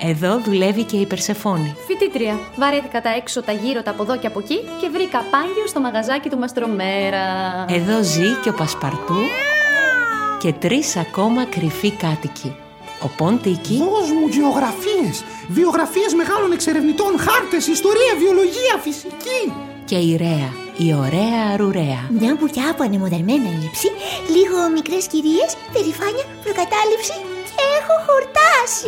Εδώ δουλεύει και η Περσεφόνη. Φοιτήτρια. Βαρέθηκα τα έξω, τα γύρω, τα από εδώ και από εκεί και βρήκα πάγιο στο μαγαζάκι του Μαστρομέρα. Εδώ ζει και ο Πασπαρτού και τρεις ακόμα κρυφοί κάτοικοι. Ο Ποντίκη, Δώσ' μου γεωγραφίες, βιογραφίες μεγάλων εξερευνητών, χάρτες, ιστορία, βιολογία, φυσική. και η Ρέα, η ωραία αρουρέα. Μια μπουκιά από ανεμοδερμένα ύψη, λίγο μικρές κυρίες, περηφάνεια, προκατάληψη και έχω χορτάσει.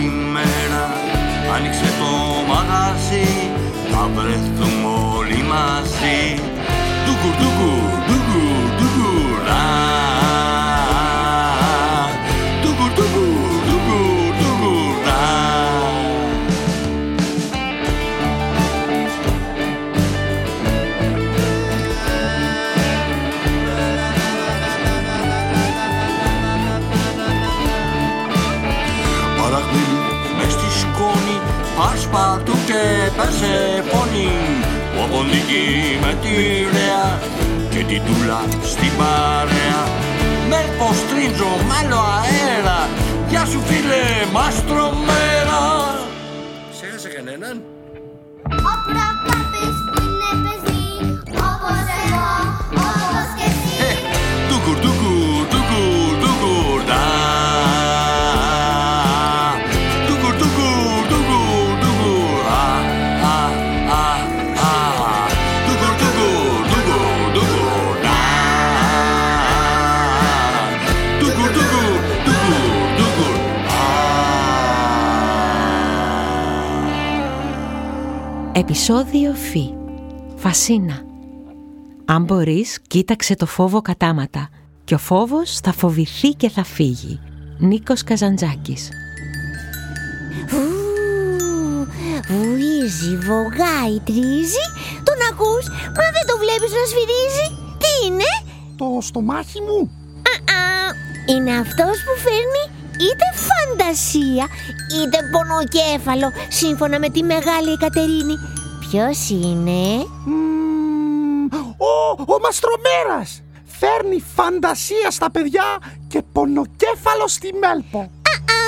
Καλημέρα Άνοιξε το μαγαζί Θα βρεθούμε όλοι μαζί. Ντουκουρ, ντουκουρ, και Περσεφόνη Ο Ποντίκη με τη Ρέα Και την Τούλα στην παρέα. Μέρπο στρίντζο μ' άλλο αέρα Γεια σου φίλε μαστρομέρα Ξέχασε κανέναν Επισόδιο Φι. Φασίνα. Αν μπορείς, κοίταξε το φόβο κατάματα και ο φόβος θα φοβηθεί και θα φύγει. Νίκος Καζαντζάκης. Βου, βουίζει, βογάει, τρίζει. Τον ακούς, μα δεν το βλέπεις να σφυρίζει. Τι είναι; Το στομάχι μου. Α, είναι αυτός που φέρνει είτε φαντασία είτε πονοκέφαλο σύμφωνα με τη μεγάλη Εκατερίνη. Ποιος είναι; Μμμ, ο, ο Μαστρομέρας. Φέρνει φαντασία στα παιδιά και πονοκέφαλο στη Μέλπο. Α,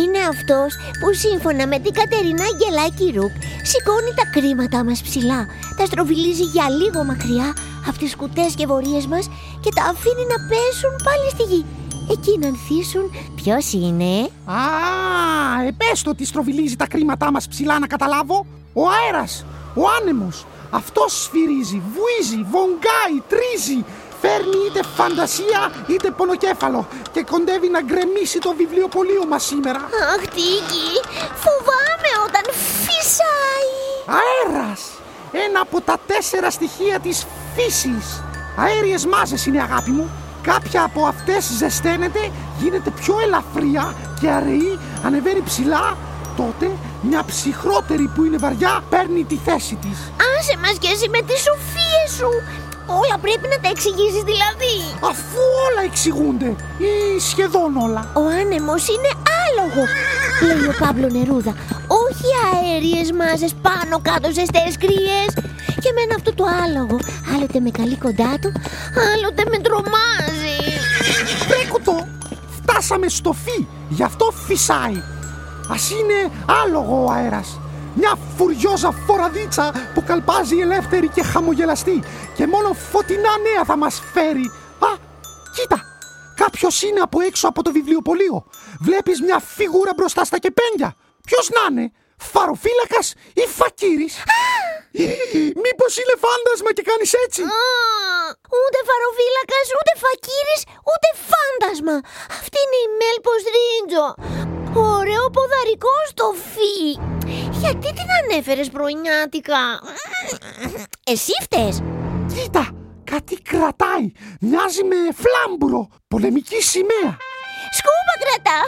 είναι αυτός που σύμφωνα με την Κατερίνα Αγγελάκη Ρουκ σηκώνει τα κρίματά μας ψηλά, τα στροβιλίζει για λίγο μακριά από τις κουτές και βορείες μας και τα αφήνει να πέσουν πάλι στη γη. Εκεί να ανθίσουν ποιος είναι; Α, επες το ότι στροβιλίζει τα κρίματά μας ψηλά να καταλάβω. Ο αέρας, ο άνεμος. Αυτός σφυρίζει, βουίζει, βογγάει, τρίζει. Φέρνει είτε φαντασία είτε πονοκέφαλο και κοντεύει να γκρεμίσει το βιβλιοπωλείο μας σήμερα. Αχ, Τίκη, φοβάμαι όταν φυσάει. Αέρας! Ένα από τα τέσσερα στοιχεία της φύσης. Αέριες μάζες είναι αγάπη μου. Κάποια από αυτές ζεσταίνεται, γίνεται πιο ελαφριά και αραιή, ανεβαίνει ψηλά. Τότε μια ψυχρότερη που είναι βαριά παίρνει τη θέση της. Άσε μας και εσύ με τις σοφίες σου. Όλα πρέπει να τα εξηγήσεις δηλαδή. Αφού όλα εξηγούνται ή σχεδόν όλα. Ο άνεμος είναι άλογο, λέει ο Παύλο Νερούδα. Όχι αέριες μάζες πάνω κάτω ζεστές κρύες. Και εμένα αυτό το άλογο, άλλοτε με καλεί κοντά του, άλλοτε με τρομάζει. Πρέκουτο! Φτάσαμε στο φι, γι' αυτό φυσάει. Ας είναι άλογο ο αέρας. Μια φουριόζα φοραδίτσα που καλπάζει ελεύθερη και χαμογελαστή και μόνο φωτεινά νέα θα μας φέρει. Α, κοίτα, κάποιος είναι από έξω από το βιβλιοπωλείο. Βλέπεις μια φίγουρα μπροστά στα κεπένια. Ποιος να είναι, φαροφύλακας ή φακύρης; Ε, Μήπως είναι φάντασμα και κάνεις έτσι; Α, ούτε φαροφύλακας, ούτε φακύρης, ούτε φάντασμα. Αυτή είναι η Μέλπος Ρίντζο. Ωραίο ποδαρικό στο φι. Γιατί την ανέφερες πρωινιάτικα; Εσύ φταίς. Κοίτα, κάτι κρατάει. Μοιάζει με φλάμπουρο, πολεμική σημαία. Σκούπα κρατά.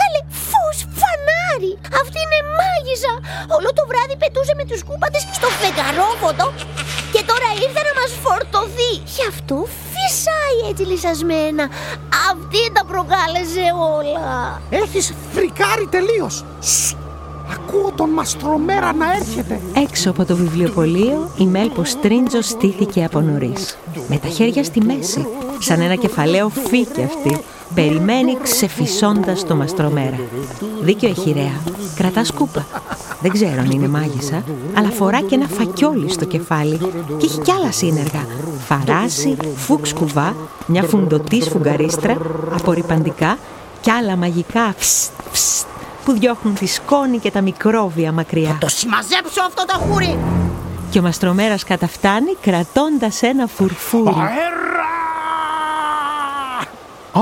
Καλέ, φως, φανάρι. Αυτή είναι μάγισσα. Όλο το βράδυ πετούσε με τους σκούπατες στο φεγγαρόφωτο και τώρα ήρθε να μας φορτωθεί. Γι' αυτό φυσάει έτσι λυσασμένα. Αυτή τα προκάλεσε όλα. Έχεις φρικάρει τελείως. Σσ, Ακούω τον μαστρομέρα να έρχεται. Έξω από το βιβλιοπωλείο η Μέλπος Στρίντζο στήθηκε από νωρίς. Με τα χέρια στη μέση, σαν ένα κεφαλαίο φύκι αυτή, περιμένει ξεφυσώντας το μαστρομέρα. Δίκιο έχει ρέα. Κρατάς σκούπα. Δεν ξέρω αν είναι μάγισσα, αλλά φορά και ένα φακιόλι στο κεφάλι και έχει κι άλλα σύνεργα. Φαράση, φούξ κουβά, μια φουντοτή σφουγγαρίστρα, απορριπαντικά και άλλα μαγικά φστ, φστ, που διώχνουν τη σκόνη και τα μικρόβια μακριά. Το συμμαζέψω αυτό το χούρι! Και ο μαστρομέρας καταφτάνει κρατώντας ένα φουρφούρι. Α,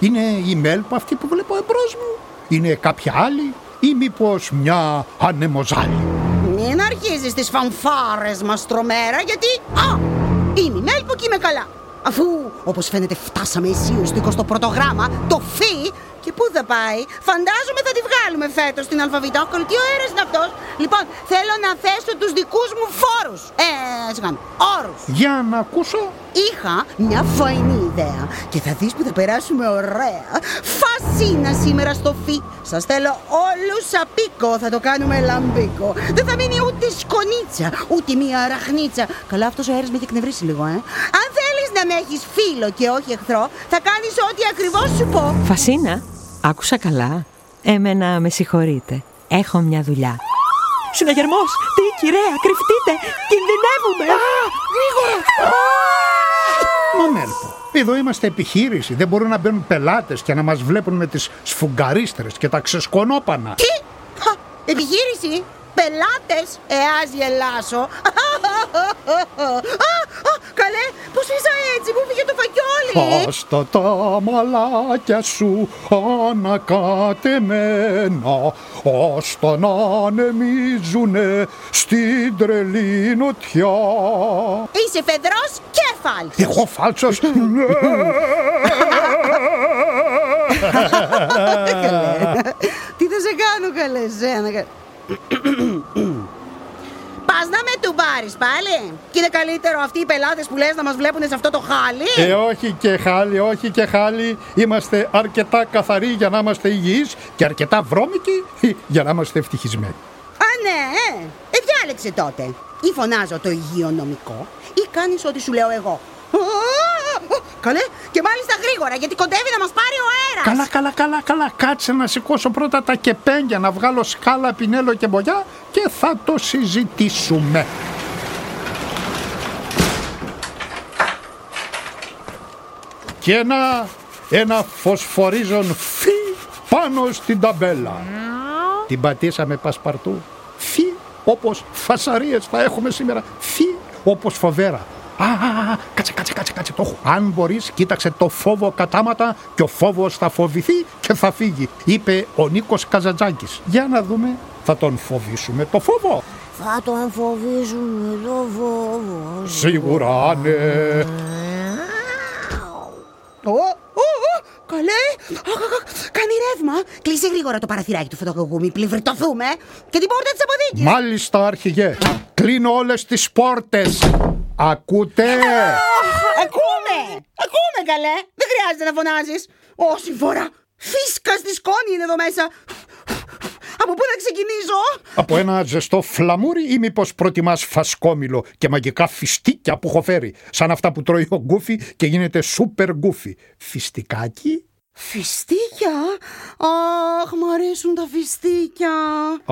είναι η Μέλπα αυτή που βλέπω εμπρός μου. Είναι κάποια άλλη ή μήπως μια ανεμοζάλη. Μην αρχίζεις τις φανφάρες μας τρομέρα γιατί... Α! Είμαι η Μέλπο και είμαι καλά. Αφού, όπως φαίνεται, φτάσαμε αισίως στο 21ο γράμμα, το φι, και πού θα πάει; Φαντάζομαι θα τη βγάλουμε φέτος στην αλφαβητόκολλη. Τι ωραίος είναι αυτός. Λοιπόν, θέλω να θέσω τους δικούς μου φόρους. Ε, συγγνώμη, όρους. Για να ακούσω. Είχα μια φαϊνή ιδέα και θα δεις που θα περάσουμε ωραία. Φασίνα σήμερα στο φι. Σας θέλω όλους απίκο, θα το κάνουμε λαμπίκο. Δεν θα μείνει ούτε σκονίτσα, ούτε μία αραχνίτσα. Καλά αυτός ο αέρας με έχει εκνευρίσει λίγο, ε. Αν θέλεις να με έχεις φίλο και όχι εχθρό, θα κάνεις ό,τι ακριβώς σου πω. Φασίνα, άκουσα καλά. Εμένα με συγχωρείτε. Έχω μια δουλειά. Συναγερμός! Τι, κυρία, κρυφτείτε! Κινδυνεύουμε! Μα Μέλπο, εδώ είμαστε επιχείρηση. Δεν μπορούν να μπαίνουν πελάτες και να μας βλέπουν με τις σφουγγαρίστρες και τα ξεσκονόπανα. Τι! Χα, Επιχείρηση! Πελάτες! Εάς γελάσω! Α, α, Καλέ! Πώς είσαι έτσι! Πού πήγε το φακιόλι! Άστα τα μαλάκια σου ανακατεμένα ώστα να ανεμίζουνε στην τρελή νοτιά. Είσαι φεδρός και φάλτσος! Εγώ φάλτσος. Ναι. Τι θα σε κάνω καλέ σένα κα- Πας να με του πάρεις πάλι Και είναι καλύτερο αυτοί οι πελάτες που λες να μας βλέπουν σε αυτό το χάλι Ε, όχι και χάλι, όχι και χάλι. Είμαστε αρκετά καθαροί για να είμαστε υγιείς και αρκετά βρώμικοι για να είμαστε ευτυχισμένοι. Α ναι ε, διάλεξε τότε Ή φωνάζω το υγειονομικό Ή κάνεις ό,τι σου λέω εγώ Α, α, Καλέ και μάλιστα γρήγορα γιατί κοντεύει να μας πάρει ο αέρας Καλά, καλά, καλά, καλά. Κάτσε να σηκώσω πρώτα τα κεπένια, να βγάλω σκάλα, πινέλο και μπογιά και θα το συζητήσουμε. Και ένα, ένα φωσφορίζον φι πάνω στην ταμπέλα. Την πατήσαμε πασπαρτού. Φι όπως φασαρίες θα έχουμε σήμερα. Φι όπως φοβέρα. Α, α, α, κάτσε, κάτσε, κάτσε, κάτσε, το έχω. Αν μπορείς, κοίταξε το φόβο κατάματα και ο φόβος θα φοβηθεί και θα φύγει, είπε ο Νίκος Καζατζάκης. Για να δούμε, θα τον φοβήσουμε το φόβο. Θα τον φοβίζουμε το φόβο. Σίγουρα, ναι. Ω, ω, ω, καλέ! Αχ, αχ, αχ, Κάνει ρεύμα! Κλείσε γρήγορα το παραθυράκι του φωτοκοκού, μη πληβριτωθούμε! Και την πόρτα της αποθήκης! Μάλιστα, αρχηγέ. Κλείνω όλες τις πόρτες. Ακούτε; Ακούμε! Ακούμε, καλέ! Δεν χρειάζεται να φωνάζεις! Όση φορά! Φίσκα στη σκόνη είναι εδώ μέσα! Από πού να ξεκινήσω; Από ένα ζεστό φλαμούρι ή μήπως προτιμάς φασκόμηλο και μαγικά φιστίκια που έχω φέρει. Σαν αυτά που τρώει ο γκούφι και γίνεται σούπερ γκούφι. Φιστικάκι; Φιστίκια! Αχ, μου αρέσουν τα φιστίκια!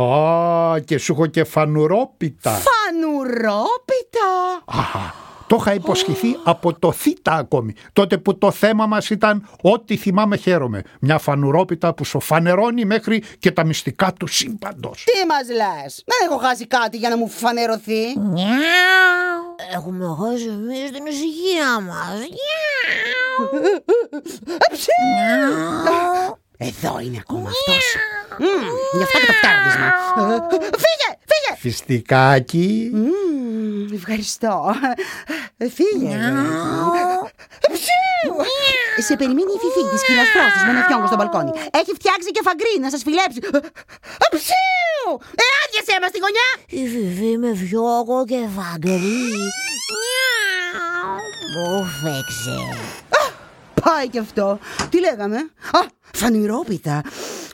Α, και σου έχω και φανουρόπιτα; Φανουρόπιτα! Α, το είχα υποσχεθεί από το θήτα ακόμη. Τότε που το θέμα μας ήταν ό,τι θυμάμαι χαίρομαι. Μια φανουρόπιτα που σου φανερώνει μέχρι και τα μυστικά του σύμπαντος. Τι μας λες! Δεν έχω χάσει κάτι για να μου φανερωθεί. Έχουμε χάσει εμείς την ησυχία μας. Εδώ είναι ακόμα αυτός. Μμμ, Γι' αυτό και το φτάρδισμα. Φύγε! Φύγε! Φιστικάκι. Μμμ, Ευχαριστώ. Φύγε. Ψιου! Σε περιμένει η φιφή της κυρίας Φρόστης με ένα φιόγκο στο μπαλκόνι. Έχει φτιάξει και φαγκρί να σας φιλέψει. Ψιου! Ε, άδειασέ μας τη γωνιά! Η Φιφή με φιόγκο και φαγκρί. Μου φέξε. Πάει κι αυτό. Τι λέγαμε; Α, φανηρόπιτα.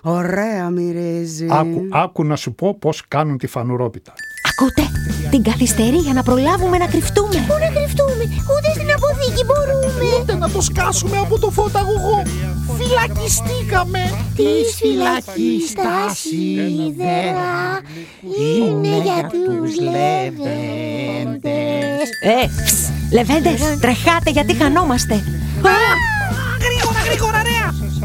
Ωραία μυρίζει. Άκου, άκου να σου πω πώς κάνουν τη φανουρόπιτα. Ακούτε, την καθυστερεί για να προλάβουμε να κρυφτούμε. Πού να κρυφτούμε, ούτε στην αποθήκη μπορούμε. Ούτε να το σκάσουμε από το φωταγωγό. Φυλακιστήκαμε. Της φυλακής τα σίδερα είναι για τους λεβέντες. Ε, ψ, λεβέντες, τρεχάτε γιατί χανόμαστε.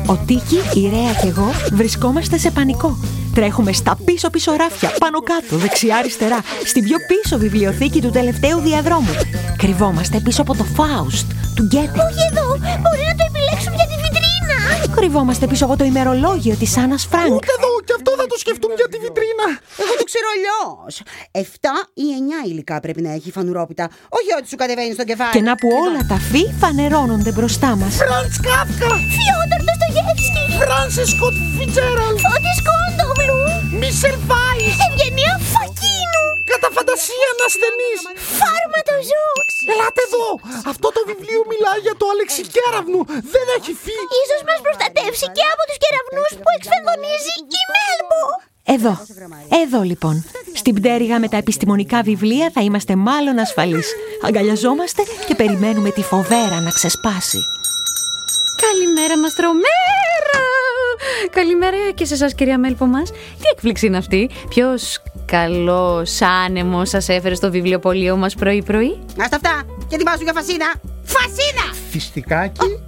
Γρήγορα, γρήγορα, ρέα. Ο Τίκη, η Ρέα και εγώ βρισκόμαστε σε πανικό. Τρέχουμε στα πίσω πίσω ράφια, πάνω κάτω, δεξιά αριστερά, στην πιο πίσω βιβλιοθήκη του τελευταίου διαδρόμου. Κρυβόμαστε πίσω από το Φάουστ του Γκέτε. Όχι εδώ, μπορεί να το επιλέξουμε για τη βιτρίνα. Κρυβόμαστε πίσω από το ημερολόγιο της Άννας Φρανκ. Ούτε εδώ και αυτό θα το σκεφτούν για τη βιτρίνα. Εγώ το ξέρω αλλιώς. Εφτά ή εννιά υλικά πρέπει να έχει η φανουρόπιτα. Όχι ό,τι σου κατεβαίνει στο κεφάλι. Και να που όλα τα φύ φανερώνονται μπροστά μας. Φραντς Κάφκα. Φιόντορ Ντοστογεύσκι, Φράνσις Σκοτ Φιτζέραλντ. Φώτης Κόντογλου, Μίσελ Βάις. Ευγενία Φακίνου, Κατά φαντασίαν ασθενής. Φάρματο Ζούξ. Ελάτε εδώ. Αυτό το βιβλίο μιλάει για το Αλεξικέραυνο. Δεν έχει φύγει. Ίσως μας προστατεύσει και από τους κεραυνούς που εκσφενδονίζει η Μέλμπο. Εδώ, εδώ λοιπόν. Στην πτέρυγα με τα επιστημονικά βιβλία θα είμαστε μάλλον ασφαλείς. Αγκαλιαζόμαστε και περιμένουμε τη φοβέρα να ξεσπάσει. Καλημέρα, Μαστρομέρα! Καλημέρα και σε εσάς, κυρία Μέλπο μας. Τι έκπληξη είναι αυτή; Ποιος καλός άνεμος σας έφερε στο βιβλιοπωλείο μας πρωί-πρωί; Άστα αυτά. Και ετοιμάσου για φασίνα. Φασίνα! Φιστικάκι.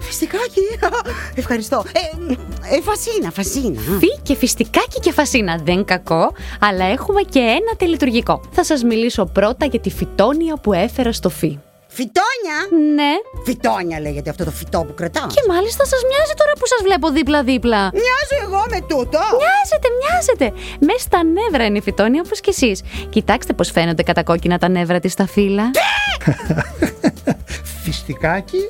Φιστικάκι. Ευχαριστώ. Ε, ε, φασίνα, φασίνα. Φι και φιστικάκι και φασίνα. Δεν κακό, αλλά έχουμε και ένα τελειτουργικό. Θα σας μιλήσω πρώτα για τη φυτόνια που έφερα στο φι. Φυτόνια. Ναι, Φυτόνια λέγεται αυτό το φυτό που κρατάω. και μάλιστα σας μοιάζει τώρα που σας βλέπω δίπλα-δίπλα. Μοιάζω εγώ με τούτο. Μοιάζετε, μοιάζετε. Μέσα στα νεύρα είναι η φυτόνια όπως και εσείς. Κοιτάξτε πώς φαίνονται κατακόκκινα τα νεύρα της στα φύλλα. Φιστικάκι.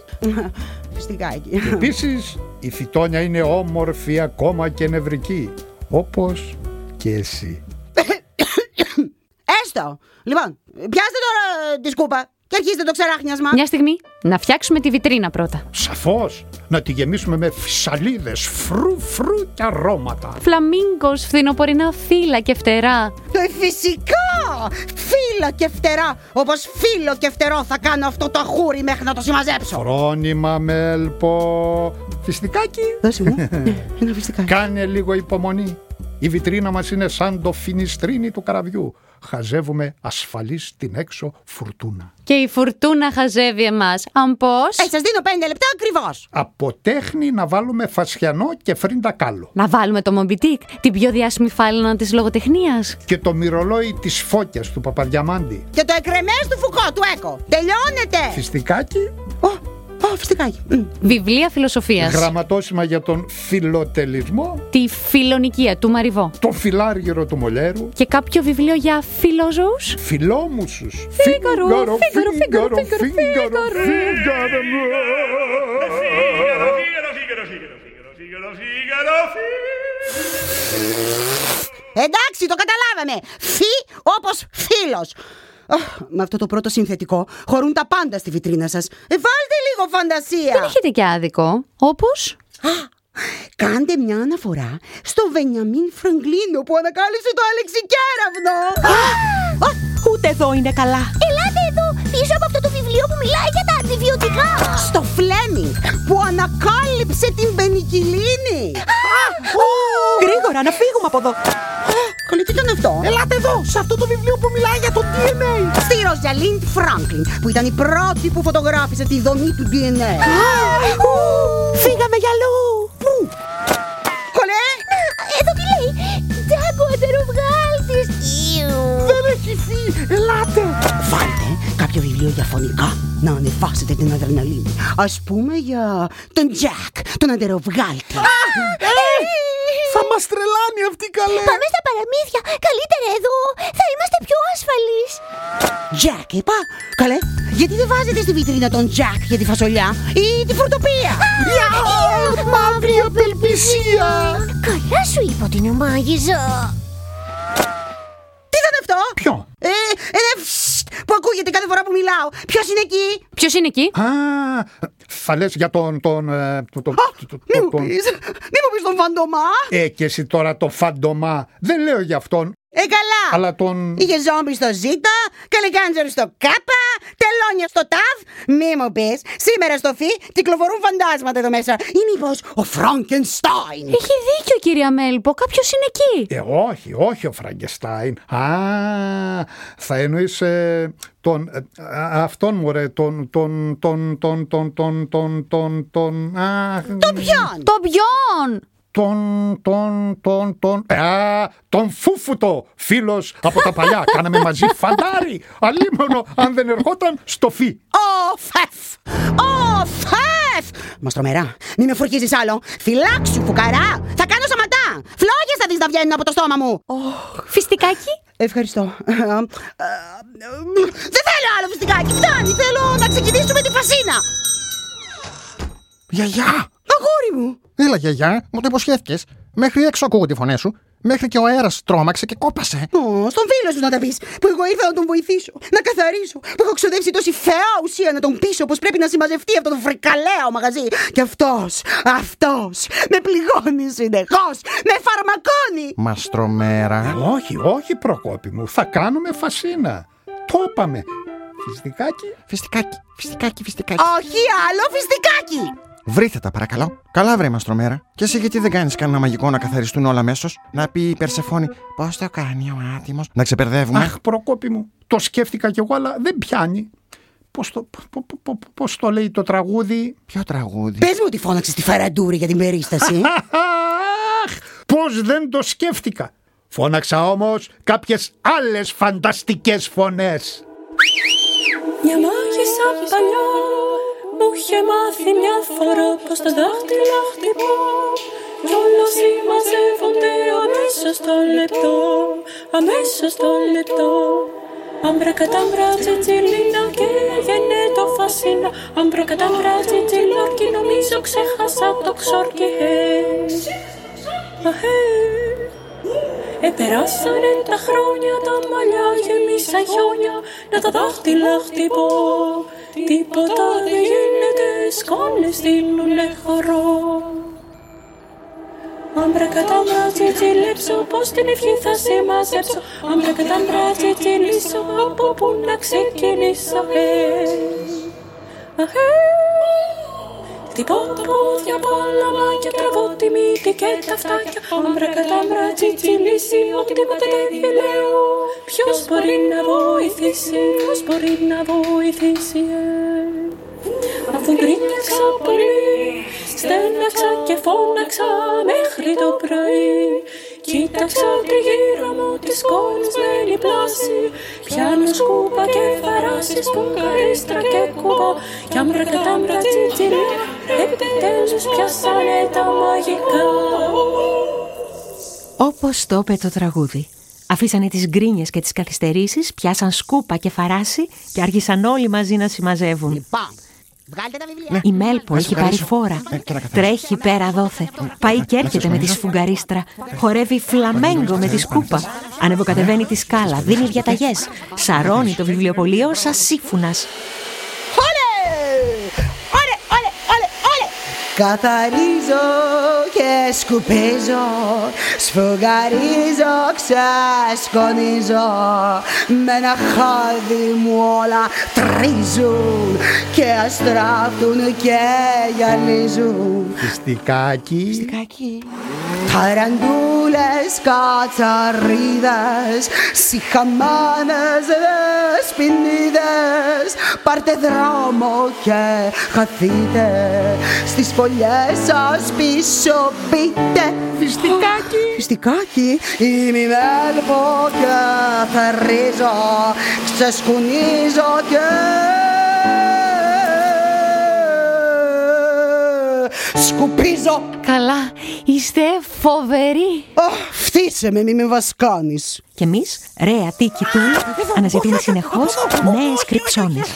Φιστικάκι. Επίσης, η φυτόνια είναι όμορφη ακόμα και νευρική. Όπως και εσύ. Έστω. Λοιπόν, πιάστε τώρα ε, τη σκούπα και αρχίστε το ξεράχνιασμα. Μια στιγμή, να φτιάξουμε τη βιτρίνα πρώτα. Σαφώς, να τη γεμίσουμε με φυσαλίδες, φρου φρου και αρώματα. Φλαμίγκος, φθινοπορεινά φύλλα και φτερά. Ε, φυσικά! Φύλλα και φτερά! Όπως φίλο και φτερό θα κάνω αυτό το αχούρι μέχρι να το συμμαζέψω. Φρόνημα μέλπο. Φιστικάκι. Δώσε μου. Ένα φιστικάκι. Κάνε λίγο υπομονή. Η βιτρίνα μας είναι σαν το φινιστρίνι του καραβιού. Χαζεύουμε ασφαλής την έξω φουρτούνα. Και η φουρτούνα χαζεύει εμάς. Αν πώς... Ε, σας δίνω πέντε λεπτά ακριβώς. Από τέχνη να βάλουμε φασιανό και φρίντα κάλο. Να βάλουμε το Μομπιτίκ, την πιο διάσημη φάλαινα της λογοτεχνίας. Και το μυρολόι της φώκιας του Παπαδιαμάντη. Και το εκρεμές του Φουκώ του Έκο. Τελειώνεται. Φιστικάκι. Ω, ω, φιστικάκι. Μμ. Βιβλία φιλοσοφίας. Γραμματόσημα για τον φιλοτελισμό. Τη φιλονικία του Μαριβό. Το φιλάργυρο του Μολέρου. Και κάποιο βιβλίο για φιλόζωους. Φιλόμουσους. Φίγκαρο, Φίγκαρο, Φίγκαρο, Φίγκαρο, Φίγκαρο. Εντάξει, το καταλάβαμε. Φι όπως φίλος. Αχ, Με αυτό το πρώτο συνθετικό χωρούν τα πάντα στη βιτρίνα σας. Ε, βάλτε λίγο φαντασία. Δεν έχετε και άδικο. Όπως... Κάντε μια αναφορά στο Βενιαμίν Φραγκλίνο που ανακάλυψε το Αλεξικέραυνο. Ούτε εδώ είναι καλά. Ελάτε εδώ, πίσω από αυτό το βιβλίο που μιλάει για τα αντιβιωτικά. στο Φλέμινγκ που ανακάλυψε την πενικυλίνη. Γρήγορα, να φύγουμε από εδώ. Καλή, τι ήταν αυτό; Ελάτε εδώ, σε αυτό το βιβλίο που μιλάει για το DNA. Στη Ροζαλίντ Φράγκλιν, που ήταν η πρώτη που φωτογράφησε τη δομή του DNA. Φύγαμε για αλλού. Πού; Κολέ, Εδώ τι λέει, Τζάγκο αντεροβγάλτης. Ιου. Δεν έχει φύγει. Ελάτε. Βάλτε κάποιο βιβλίο για φωνικά να ανεβάσετε την αδρεναλίνη. Ας πούμε για τον Τζακ, τον αντεροβγάλτη. Θα μας τρελάνει αυτή καλέ. Πάμε στα παραμύθια. Καλύτερα εδώ. Θα είμαστε πιο ασφαλείς. Τζακ, είπα. Καλέ, γιατί δεν βάζετε στη βιτρίνα τον Τζακ για τη φασολιά ή τη φορτοπία. Μαύρη απελπισία. Καλά σου είπα ότι είναι μάγιζα. Τι ήταν αυτό; Ποιο; Ε, ένα φσστ που ακούγεται κάθε φορά που μιλάω. Ποιος είναι εκεί; Ποιος είναι εκεί; Α, θα λες για τον... τον, ε, τον, τον, τον- Μη μου τον- πεις, μη μου πεις τον Φαντομά. Ε, και εσύ τώρα το φαντομά. Δεν λέω για αυτόν, Ε, καλά. αλλά τον... Είχε ζόμπι στο Ζήτα, καλικάντζερ στο Κάπα, τελώνια στο Ταβ. Μη μου πεις, σήμερα στο Φι κυκλοφορούν φαντάσματα εδώ μέσα. Ή μήπως ο Φράγκενστάιν. Έχει δίκιο, κυρία Μέλπο. Κάποιος είναι εκεί. Ε, όχι, όχι ο Φραγκεστάιν. Α, θα εννοείς ε, τον... ε, α, αυτόν μου ρε, τον... τον... τον... τον... τον... τον... τον... τον... τον... α, Το ποιον; Το ποιον! Τον... τον... τον... τον... ε, Α, τον Φούφουτο, φίλος από τα παλιά. Κάναμε μαζί φαντάρι. Αλίμονο, αν δεν ερχόταν στο φι. Ο Φεφ! Ο Φεφ! Μα τρομερά, μη με φουρκίζεις άλλο. Φυλάξου, φουκαρά! Θα κάνω σαματά! Φλόγες θα δεις να βγαίνουν από το στόμα μου! Φιστικάκι. Ευχαριστώ. Ε, ε, Δεν θέλω άλλο φυστικάκι, φτάνει! Θέλω να ξεκινήσουμε τη φασίνα! Γιαγιά! Αγόρι μου! Έλα, γιαγιά, μου το υποσχέθηκες. Μέχρι έξω ακούω τη φωνή σου. Μέχρι και ο αέρας τρόμαξε και κόπασε. Ω, στον φίλο σου να τα πεις. Που εγώ ήρθα να τον βοηθήσω, να καθαρίσω. Που έχω ξοδέψει τόση φαιά ουσία να τον πείσω πως πρέπει να συμμαζευτεί αυτό το φρικαλαίο μαγαζί. Και αυτός, αυτός με πληγώνει συνεχώς. Με φαρμακώνει. Μαστρομέρα. Όχι, όχι Προκόπη μου, θα κάνουμε φασίνα. Το είπαμε. Φυσικάκι. Φιστικάκι, φιστικάκι, φιστικάκι. Όχι άλλο φιστικάκι. Βρείτε τα παρακαλώ. Καλά βρε μαστρομέρα. Και εσύ γιατί δεν κάνεις κανένα μαγικό να καθαριστούν όλα αμέσως; Να πει η Περσεφόνη πώς το κάνει ο άτιμος; Να ξεπερδεύουμε. Αχ, Προκόπη μου, το σκέφτηκα κι εγώ, αλλά δεν πιάνει. Πώς το, πο- πο- πο- πώς το λέει το τραγούδι; Ποιο τραγούδι; Πες μου ότι φώναξες τη φαραντούρη για την περίσταση. Αχ, πώς δεν το σκέφτηκα. Φώναξα όμως κάποιες άλλες φανταστικές φωνές. Μια μάγισσα παλιά μου είχε μάθει μια φορά πως τα δάχτυλα χτυπώ κι όλα συμμαζεύονται αμέσως το λεπτό, αμέσως το λεπτό. Αμπρακατάμπρα τσιτσιλίνα και έγινε το φασίνα Αμπρακατάμπρα τσιτσιλόρκι νομίζω ξέχασα το ξόρκι hey. Αχέ. Επεράσανε τα χρόνια, τα μαλλιά γεμίσαν χιόνια Να τα δάχτυλα χτυπώ Τίποτα δεν γίνεται, σκόνη στείλουνε χαρό. Αν κατά μπράτσι τη λέψω, πως την ευχή θα σε μαζέψω. κατά πρακατά μπράτσι τη λύσω, από πού να ξεκινήσω. Ε. Αχέ, αχέ. Ε. Χτυπώ τα πόδια πάλαμα και τραβώ τη μύτη και τα φτάκια Αμπρακατάμπρα τσιτσιλίσει, οτιδήποτε δεν λέω Ποιος μπορεί να βοηθήσει, ποιος μπορεί να βοηθήσει ε. Αφού γκρίνιαξα πολύ, στέναξα και φώναξα μέχρι το πρωί Κοίταξα τριγύρω μου τη σκόνισμένη πλάση Πιάνω σκούπα και φαράσει, σπουγγαρίστρα και κουμπά Κι αμπρακατάμπρα τσιτσιλί, επιτέλους πιάσανε τα μαγικά Όπως το είπε το τραγούδι. Αφήσανε τις γκρίνιες και τις καθυστερήσεις, πιάσαν σκούπα και φαράση και άρχισαν όλοι μαζί να συμμαζεύουν. Λοιπόν, βγάλτε τα βιβλία. Η Μέλπο Να έχει σε πάρει ευχαριστήσω. φόρα. Ε, και να καθαρίσω. Τρέχει πέρα δόθε. Πάει και έρχεται με τη σφουγγαρίστρα. Χορεύει φλαμέγκο με τη σκούπα. Ανεβοκατεβαίνει τη σκάλα. Δίνει διαταγές. Σαρώνει το βιβλιοπωλείο σαν σύμφουνα. Όλε! Όλε, όλε, όλε, όλε! Καθαρίζει Σφογγαρίζω και σκουπίζω Σφογγαρίζω, ξεσκονίζω. Με ένα χάδι μου όλα τρίζουν Και αστράφτουν και γυαλίζουν. Φιστικάκι. Φιστικάκι Ταραντούλες, κατσαρίδες Σιχαμάνες, δεσποινίδες. Πάρτε δρόμο και χαθείτε Στις φωλιές σας πίσω μπείτε Φιστικάκι Φιστικάκι Είμαι μέλπο και θερίζω Ξεσκουνίζω και Σκουπίζω Καλά, είστε φοβεροί. Αχ, Φτύσε με, μη με βασκάνεις Και εμείς, ρε Αττίκη Τούλα, αναζητούμε συνεχώς νέες κρυψώνες.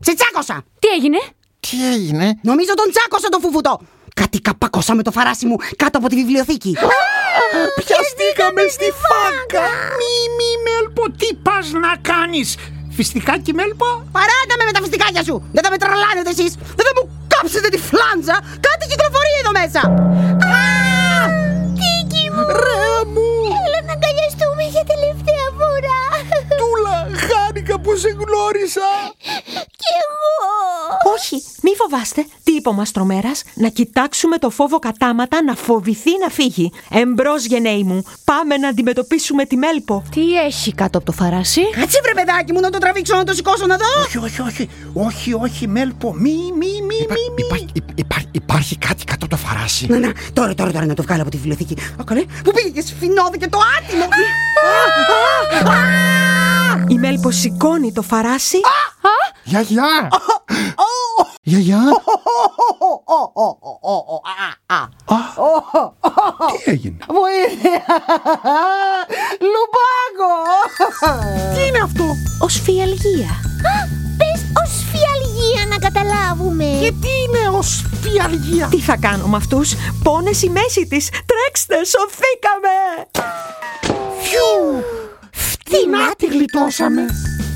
Σε τσάκωσα Τι έγινε? Τι έγινε, Νομίζω τον τσάκωσα το φουφουτό Κάτι καπάκωσα με το φαράσι μου κάτω από τη βιβλιοθήκη Πιαστήκαμε στη φάκα. Μη, μη, Μέλπο, τι πας να κάνεις; Φιστικάκι, Μέλπο. Παράτα με με τα φυστικάκια σου Δεν θα με τρελάνετε εσείς Δεν θα μου κάψετε τη φλάντζα Κάτι κυκλοφορεί εδώ μέσα Τίκι μου, Ρε μου. έλα να αγκαλιαστούμε για τελευταία φορά. Τούλα, χάρηκα που σε γνώρισα. Κι εγώ. Όχι, μη φοβάστε. Τι είπε ο Μαστρομέρας, να κοιτάξουμε το φόβο κατάματα να φοβηθεί να φύγει. Εμπρός γενναίοι μου, πάμε να αντιμετωπίσουμε τη Μέλπο. Τι έχει κάτω από το φαράσι; Κάτσε βρε παιδάκι μου να το τραβήξω να το σηκώσω να δω Όχι, όχι, όχι. Όχι, όχι, Μέλπο. Μη, μη, μη, μη. μη. Υπάρχει, υπάρχει, υπάρχει κάτι κάτω από το φαράσι. Να, να, τώρα, τώρα, τώρα να το βγάλω από τη βιβλιοθήκη. Α, καλέ, πού πήγες και σφινώθηκε το άτιμο. Η Μέλπο σηκώνει το φαράσι. Γιαγιά! Γιαγιά! Τι έγινε; Βοήθεια! Λουμπάγκο! Τι είναι αυτό; Ως φιαλγία. Πες ως φιαλγία να καταλάβουμε. Και τι είναι ως φιαλγία; Τι θα κάνω με αυτούς, πόνες η μέση της. Τρέξτε, σωθήκαμε. Φιου. Φτηνά τη γλιτώσαμε.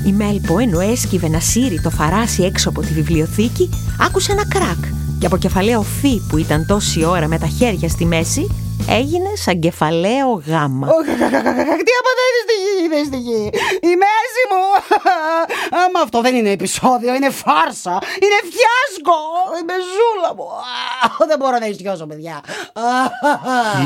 Η Μέλπο ενώ έσκυβε να σύρει το φαράσι έξω από τη βιβλιοθήκη, άκουσε ένα κρακ και από κεφαλαίο φι που ήταν τόση ώρα με τα χέρια στη μέση, έγινε σαν κεφαλαίο γάμα. Τι απαντάει στη γη, είδε στη γη. Η μέση μου. Άμα αυτό δεν είναι επεισόδιο, είναι φάρσα. Είναι φιάσκο. Η μεζούλα μου. Α, Δεν μπορώ να ισιώσω, παιδιά.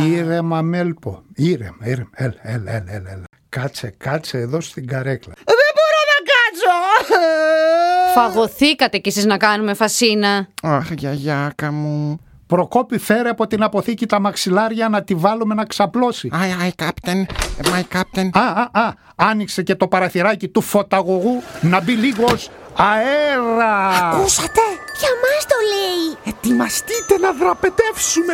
Ήρεμα, Μέλπο. Ήρεμα, ήρεμα. Έλα, έλα, έλα, έλα. έλα. Κάτσε, κάτσε εδώ στην καρέκλα. Δεν μπορώ να κάτσω. Φαγωθήκατε κι εσείς να κάνουμε φασίνα. Αχ, γιαγιάκα μου. Προκόπη φέρε από την αποθήκη τα μαξιλάρια να τη βάλουμε να ξαπλώσει. Άι, άι, κάπτεν. My captain. Α, α, α, άνοιξε και το παραθυράκι του φωταγωγού να μπει λίγος αέρα. Ακούσατε; Για μας το λέει. Ετοιμαστείτε να δραπετεύσουμε.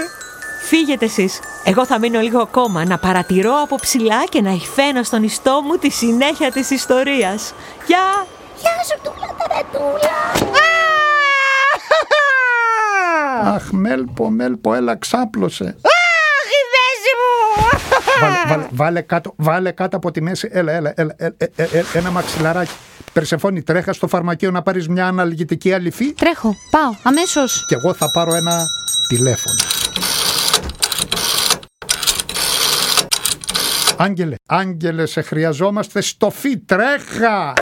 Φύγετε εσείς. Εγώ θα μείνω λίγο ακόμα να παρατηρώ από ψηλά και να υφαίνω στον ιστό μου τη συνέχεια της ιστορίας. Γεια! Γεια σου, τούλα ταρατούλα. Αχ, Μέλπο, Μέλπο, έλα ξάπλωσε. Αχ, η μέση μου. Βάλε, βάλε, βάλε, κάτω, βάλε κάτω από τη μέση. Έλα, έλα, έλα, έλα, ε, ε, ε, ένα μαξιλαράκι. Περσεφόνη, τρέχα στο φαρμακείο να πάρεις μια αναλγητική αληφή Τρέχω, πάω, αμέσως. και εγώ θα πάρω ένα τηλέφωνο. Άγγελε, Άγγελε, σε χρειαζόμαστε στο φι, τρέχα!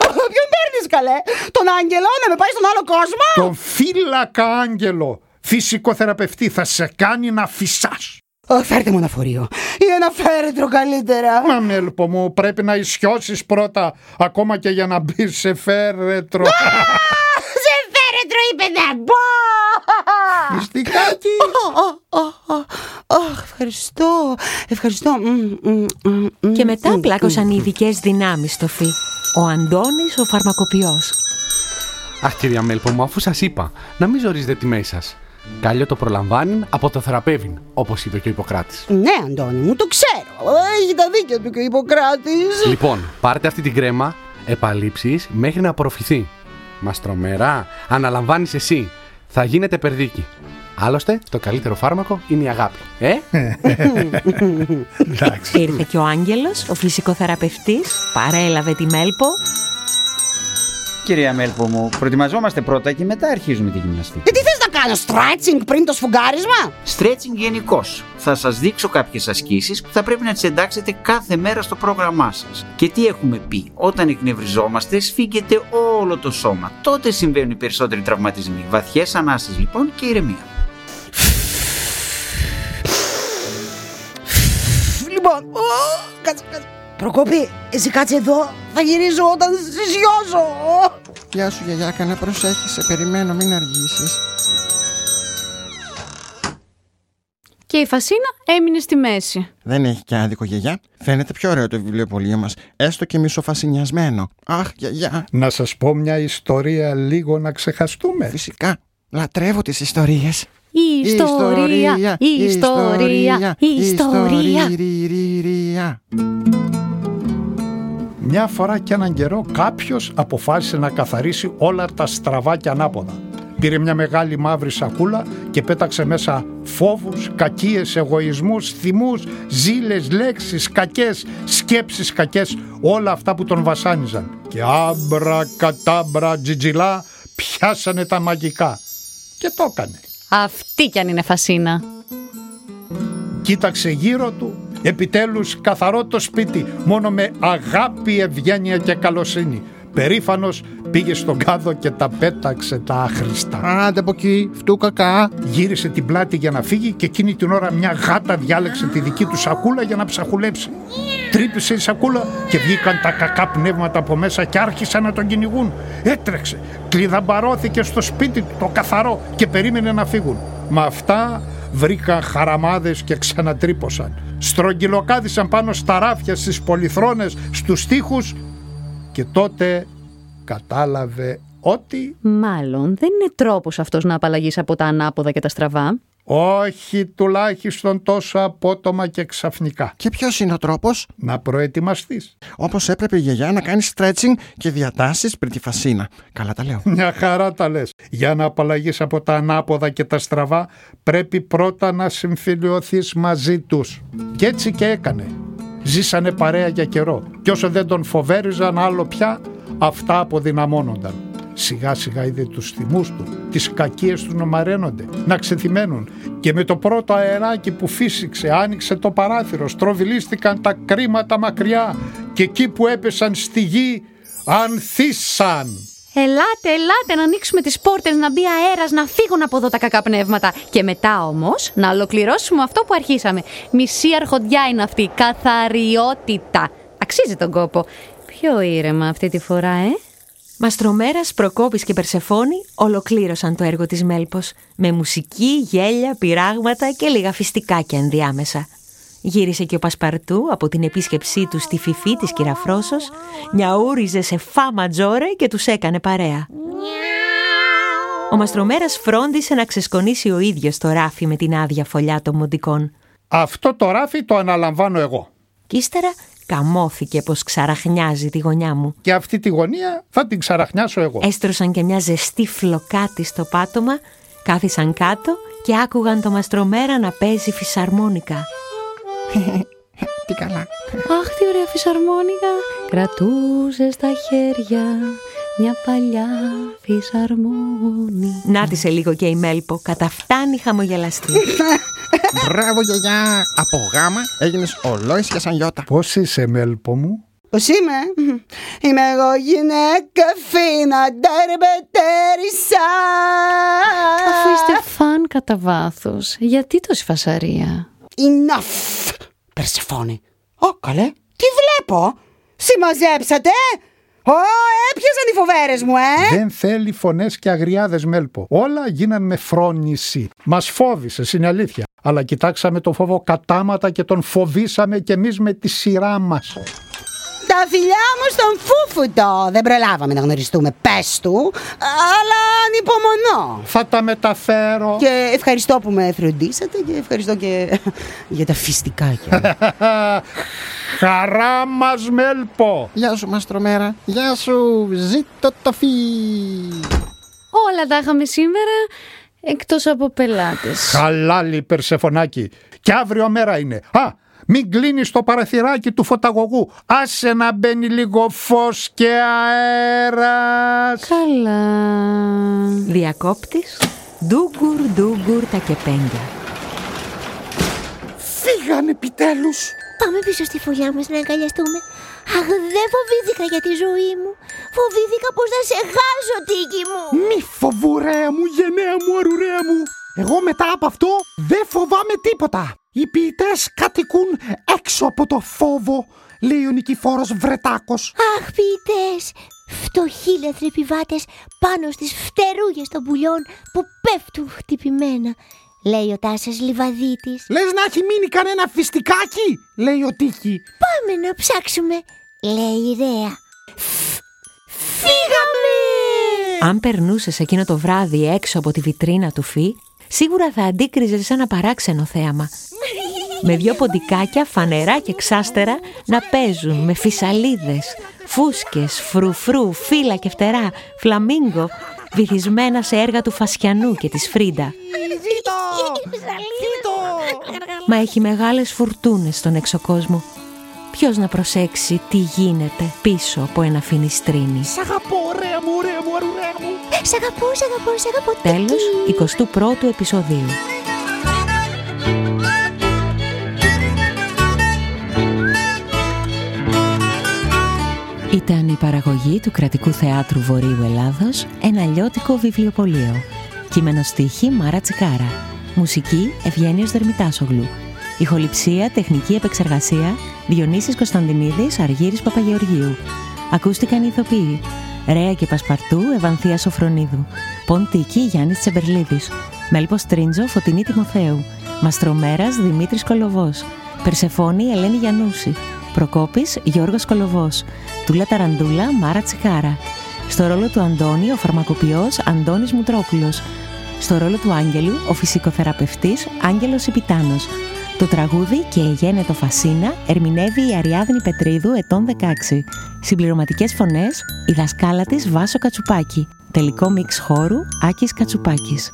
Ποιον παίρνει καλέ. Τον Άγγελο να με πάει στον άλλο κόσμο. Τον φύλακα Άγγελο, φυσικοθεραπευτή, θα σε κάνει να φυσάς. Ω, φέρτε μου ένα φορείο. Ή ένα φέρετρο καλύτερα. Μα μέλπο μου, πρέπει να ισιώσεις πρώτα, ακόμα και για να μπεις σε φέρετρο. Σε φέρετρο είπε να μπω. Μυστικάκι. Αχ, ευχαριστώ. Ευχαριστώ. Μμ, μμ, μμ, μμ, Και μετά μμ, πλάκωσαν οι ειδικές δυνάμεις στο φι. Ο Αντώνης ο φαρμακοποιός. Αχ, κυρία Μέλπο μου, αφού σας είπα, να μην ζορίζετε τη μέση σας. Κάλλιο το προλαμβάνει από το θεραπεύειν, όπως είπε και ο Ιπποκράτης. Ναι, Αντώνη μου, το ξέρω. Έχει τα δίκια του και ο Ιπποκράτης. λοιπόν, πάρτε αυτή την κρέμα, επαλήψει μέχρι να απορροφηθεί. Μαστρομερά, αναλαμβάνεις εσύ. Θα γίνετε περδίκι. Άλλωστε, το καλύτερο φάρμακο είναι η αγάπη. Ε; Εντάξει. Ήρθε και ο Άγγελος, ο φυσικοθεραπευτής, παρέλαβε τη Μέλπο Κυρία Μέλπο μου, προετοιμαζόμαστε πρώτα και μετά αρχίζουμε τη γυμναστική. Ε, τι θες να να κάνω stretching πριν το σφουγγάρισμα; Stretching γενικώς. Θα σας δείξω κάποιες ασκήσεις που θα πρέπει να τις εντάξετε κάθε μέρα στο πρόγραμμά σας. Και τι έχουμε πει, όταν εκνευριζόμαστε, σφίγγεται όλο το σώμα. Τότε συμβαίνουν οι περισσότεροι τραυματισμοί. Βαθιές ανάσες λοιπόν και ηρεμία. Κάτσε, κάτσε. Προκόπη, εσύ κάτσε εδώ. Θα γυρίζω όταν σιώσω. Γεια σου γιαγιά, κάνε προσέχεις, σε περιμένω, μην αργήσεις. Και η Φασίνα έμεινε στη μέση. Δεν έχει και άδικο γιαγιά. Φαίνεται πιο ωραίο το βιβλιοπωλείο μας, έστω και μισοφασινιασμένο. Αχ γιαγιά, Να σας πω μια ιστορία λίγο να ξεχαστούμε. φυσικά. Λατρεύω τις ιστορίες. Η ιστορία, η ιστορία, η ιστορία. ιστορία. Μια φορά και έναν καιρό κάποιος αποφάσισε να καθαρίσει όλα τα στραβά και ανάποδα. Πήρε μια μεγάλη μαύρη σακούλα και πέταξε μέσα φόβους, κακίες, εγωισμούς, θυμούς, ζήλες, λέξεις, κακές, σκέψεις κακές, όλα αυτά που τον βασάνιζαν. Και άμπρα, κατάμπρα, τζιτζιλά, πιάσανε τα μαγικά. Και το έκανε. Αυτή κι αν είναι Φασίνα. Κοίταξε γύρω του, επιτέλους καθαρό το σπίτι, μόνο με αγάπη, ευγένεια και καλοσύνη. Περήφανος πήγε στον κάδο και τα πέταξε τα άχρηστα. Άντε από εκεί, φτού κακά. Γύρισε την πλάτη για να φύγει και εκείνη την ώρα μια γάτα διάλεξε τη δική του σακούλα για να ψαχουλέψει. Τρύπησε η σακούλα και βγήκαν τα κακά πνεύματα από μέσα και άρχισαν να τον κυνηγούν. Έτρεξε, κλειδαμπαρώθηκε στο σπίτι του το καθαρό και περίμενε να φύγουν. Μα αυτά βρήκαν χαραμάδες και ξανατρύπωσαν. Στρογγυλοκάδισαν πάνω στα ράφια, στις πολυθρόνες, στους τοίχους και τότε κατάλαβε ότι Μάλλον δεν είναι τρόπος αυτός να απαλλαγείς από τα ανάποδα και τα στραβά. όχι τουλάχιστον τόσο απότομα και ξαφνικά. Και ποιος είναι ο τρόπος; Να προετοιμαστείς. Όπως έπρεπε η γιαγιά να κάνει stretching και διατάσεις πριν τη φασίνα. Καλά τα λέω. Μια χαρά τα λες. Για να απαλλαγείς από τα ανάποδα και τα στραβά πρέπει πρώτα να συμφιλειωθείς μαζί τους. Και έτσι και έκανε. Ζήσανε παρέα για καιρό. Και όσο δεν τον φοβέριζαν άλλο πια, αυτά αποδυναμώνονταν. Σιγά σιγά είδε τους θυμούς του, τις κακίες του να μαραίνονται, να ξεθυμένουν και με το πρώτο αεράκι που φύσηξε άνοιξε το παράθυρο, στροβιλίστηκαν τα κρίματα μακριά και εκεί που έπεσαν στη γη ανθίσαν. Ελάτε, ελάτε να ανοίξουμε τις πόρτες, να μπει αέρας, να φύγουν από εδώ τα κακά πνεύματα. Και μετά όμως να ολοκληρώσουμε αυτό που αρχίσαμε. Μισή αρχοντιά είναι αυτή, καθαριότητα. Αξίζει τον κόπο. Πιο ήρεμα αυτή τη φορά, ε; Μαστρομέρας, Προκόπης και Περσεφόνη ολοκλήρωσαν το έργο της Μέλπος με μουσική, γέλια, πειράγματα και λίγα φιστικάκια ενδιάμεσα. Γύρισε και ο Πασπαρτού από την επίσκεψή του στη φυφή της κυραφρόσος, νιαούριζε σε φά ματζόρε και τους έκανε παρέα. Ο Μαστρομέρας φρόντισε να ξεσκονίσει ο ίδιος το ράφι με την άδεια φωλιά των μοντικών. Αυτό το ράφι το αναλαμβάνω εγώ. Κι ύστερα καμώθηκε πως ξαραχνιάζει τη γωνιά μου. Και αυτή τη γωνία θα την ξαραχνιάσω εγώ. Έστρωσαν και μια ζεστή φλοκάτη στο πάτωμα, κάθισαν κάτω και άκουγαν το μαστρομέρα να παίζει φυσαρμόνικα. Τι καλά. Αχ, τι ωραία φυσαρμόνικα. Κρατούσε στα χέρια μια παλιά φυσαρμόνικα. Νάτισε λίγο και η Μέλπο, καταφτάνει χαμογελαστή. Μπράβο γιαγιά. Από γάμα έγινες ολόης και σαν γιώτα. Πώς είσαι Μέλπο μου; Πώς είμαι; Είμαι εγώ γυναίκα φίνα ντερμπετέρισα. Αφού είστε φαν κατά βάθος, γιατί τόση φασαρία; Enough, Περσεφόνη. Ω, καλέ, τι βλέπω. Συμμαζέψατε. Ω, έπιασαν οι φοβέρες μου, ε. Δεν θέλει φωνές και αγριάδες Μέλπο. Όλα γίναν με φρόνηση. Μας φόβησε, είναι αλήθεια. Αλλά κοιτάξαμε τον φόβο κατάματα και τον φοβήσαμε κι εμείς με τη σειρά μας. Τα φιλιά μου στον Φούφουτο. Δεν προλάβαμε να γνωριστούμε, πες του. Αλλά ανυπομονώ. Θα τα μεταφέρω. Και ευχαριστώ που με φροντίσατε και ευχαριστώ και για τα φιστικάκια. Χαρά μας Μέλπο. Γεια σου Μαστρομέρα. Γεια σου. Ζήτω το φι. Όλα τα είχαμε σήμερα, εκτός από πελάτες. Χαλάλι Περσεφωνάκι. Και αύριο μέρα είναι. Α, μην κλείνεις το παραθυράκι του φωταγωγού. Άσε να μπαίνει λίγο φως και αέρας. Καλά. Διακόπτης, Ντούγκουρ, ντούγκουρ τα κεπέγγια. Φύγανε επιτέλους. Πάμε πίσω στη φωλιά μας να αγκαλιαστούμε. Αχ, δεν φοβήθηκα για τη ζωή μου. Φοβήθηκα πως θα σε χάσω, Τίκη μου. Μη φοβουρέα μου, γενναία μου, αρουρέα μου. Εγώ μετά από αυτό δεν φοβάμαι τίποτα. Οι ποιητές κατοικούν έξω από το φόβο, λέει ο Νικηφόρος Βρετάκος. Αχ, ποιητές, φτωχίλεθροι επιβάτες πάνω στις φτερούγες των πουλιών που πέφτουν χτυπημένα. Λέει ο Τάσας Λιβαδίτης. Λες να έχει μείνει κανένα φιστικάκι, λέει ο Τίκη. Πάμε να ψάξουμε, λέει η Ρέα. Φύγαμε! Αν περνούσες εκείνο το βράδυ έξω από τη βιτρίνα του Φι, σίγουρα θα αντίκριζε σαν ένα παράξενο θέαμα. με δυο ποντικάκια φανερά και ξάστερα να παίζουν με φυσαλίδες, φούσκες, φρουφρού, φύλλα και φτερά, φλαμίγκο, βυθισμένα σε έργα του Φασιανού και της Φρίντα. Μα έχει μεγάλες φουρτούνες στον εξωκόσμο. Ποιος να προσέξει τι γίνεται πίσω από ένα φινιστρίνι; Σ' αγαπώ, ωραία μου, ωραία μου, αρουρέα μου. Σ' αγαπώ, σ' αγαπώ, σ' αγαπώ. Τέλος 21ου επεισοδίου. Ήταν η παραγωγή του Κρατικού Θεάτρου Βορείου Ελλάδος, ένα λιώτικο βιβλιοπωλείο. Κείμενο στίχη Μάρα Τσικάρα. Μουσική Ευγένιος Δερμητάσογλου. Ηχοληψία, τεχνική επεξεργασία Διονύσης Κωνσταντινίδης, Αργύρης Παπαγεωργίου. Ακούστηκαν οι ηθοποιοί. Ρέα και Πασπαρτού, Ευανθία Σοφρονίδου. Ποντίκη, Γιάννης Τσεμπερλίδης. Μέλπος Τρίντζο, Φωτεινή Τιμοθέου. Μαστρομέρας, Δημήτρης Κολοβός. Περσεφόνη, Ελένη Γιαννούση. Προκόπης, Γιώργος Κολοβός. Τούλα Ταραντούλα, Μάρα Τσικάρα. Στο ρόλο του Αντώνη, ο φαρμακοποιός Αντώνης Μουτρόπουλος. Στο ρόλο του Άγγελου, ο φυσικοθεραπευτής Άγγελος Υπητάνος. Το τραγούδι και η γένετο Φασίνα ερμηνεύει η Αριάδνη Πετρίδου ετών 16. Συμπληρωματικές φωνές η δασκάλα της Βάσο Κατσουπάκη. Τελικό μίξ χώρου Άκης Κατσουπάκης.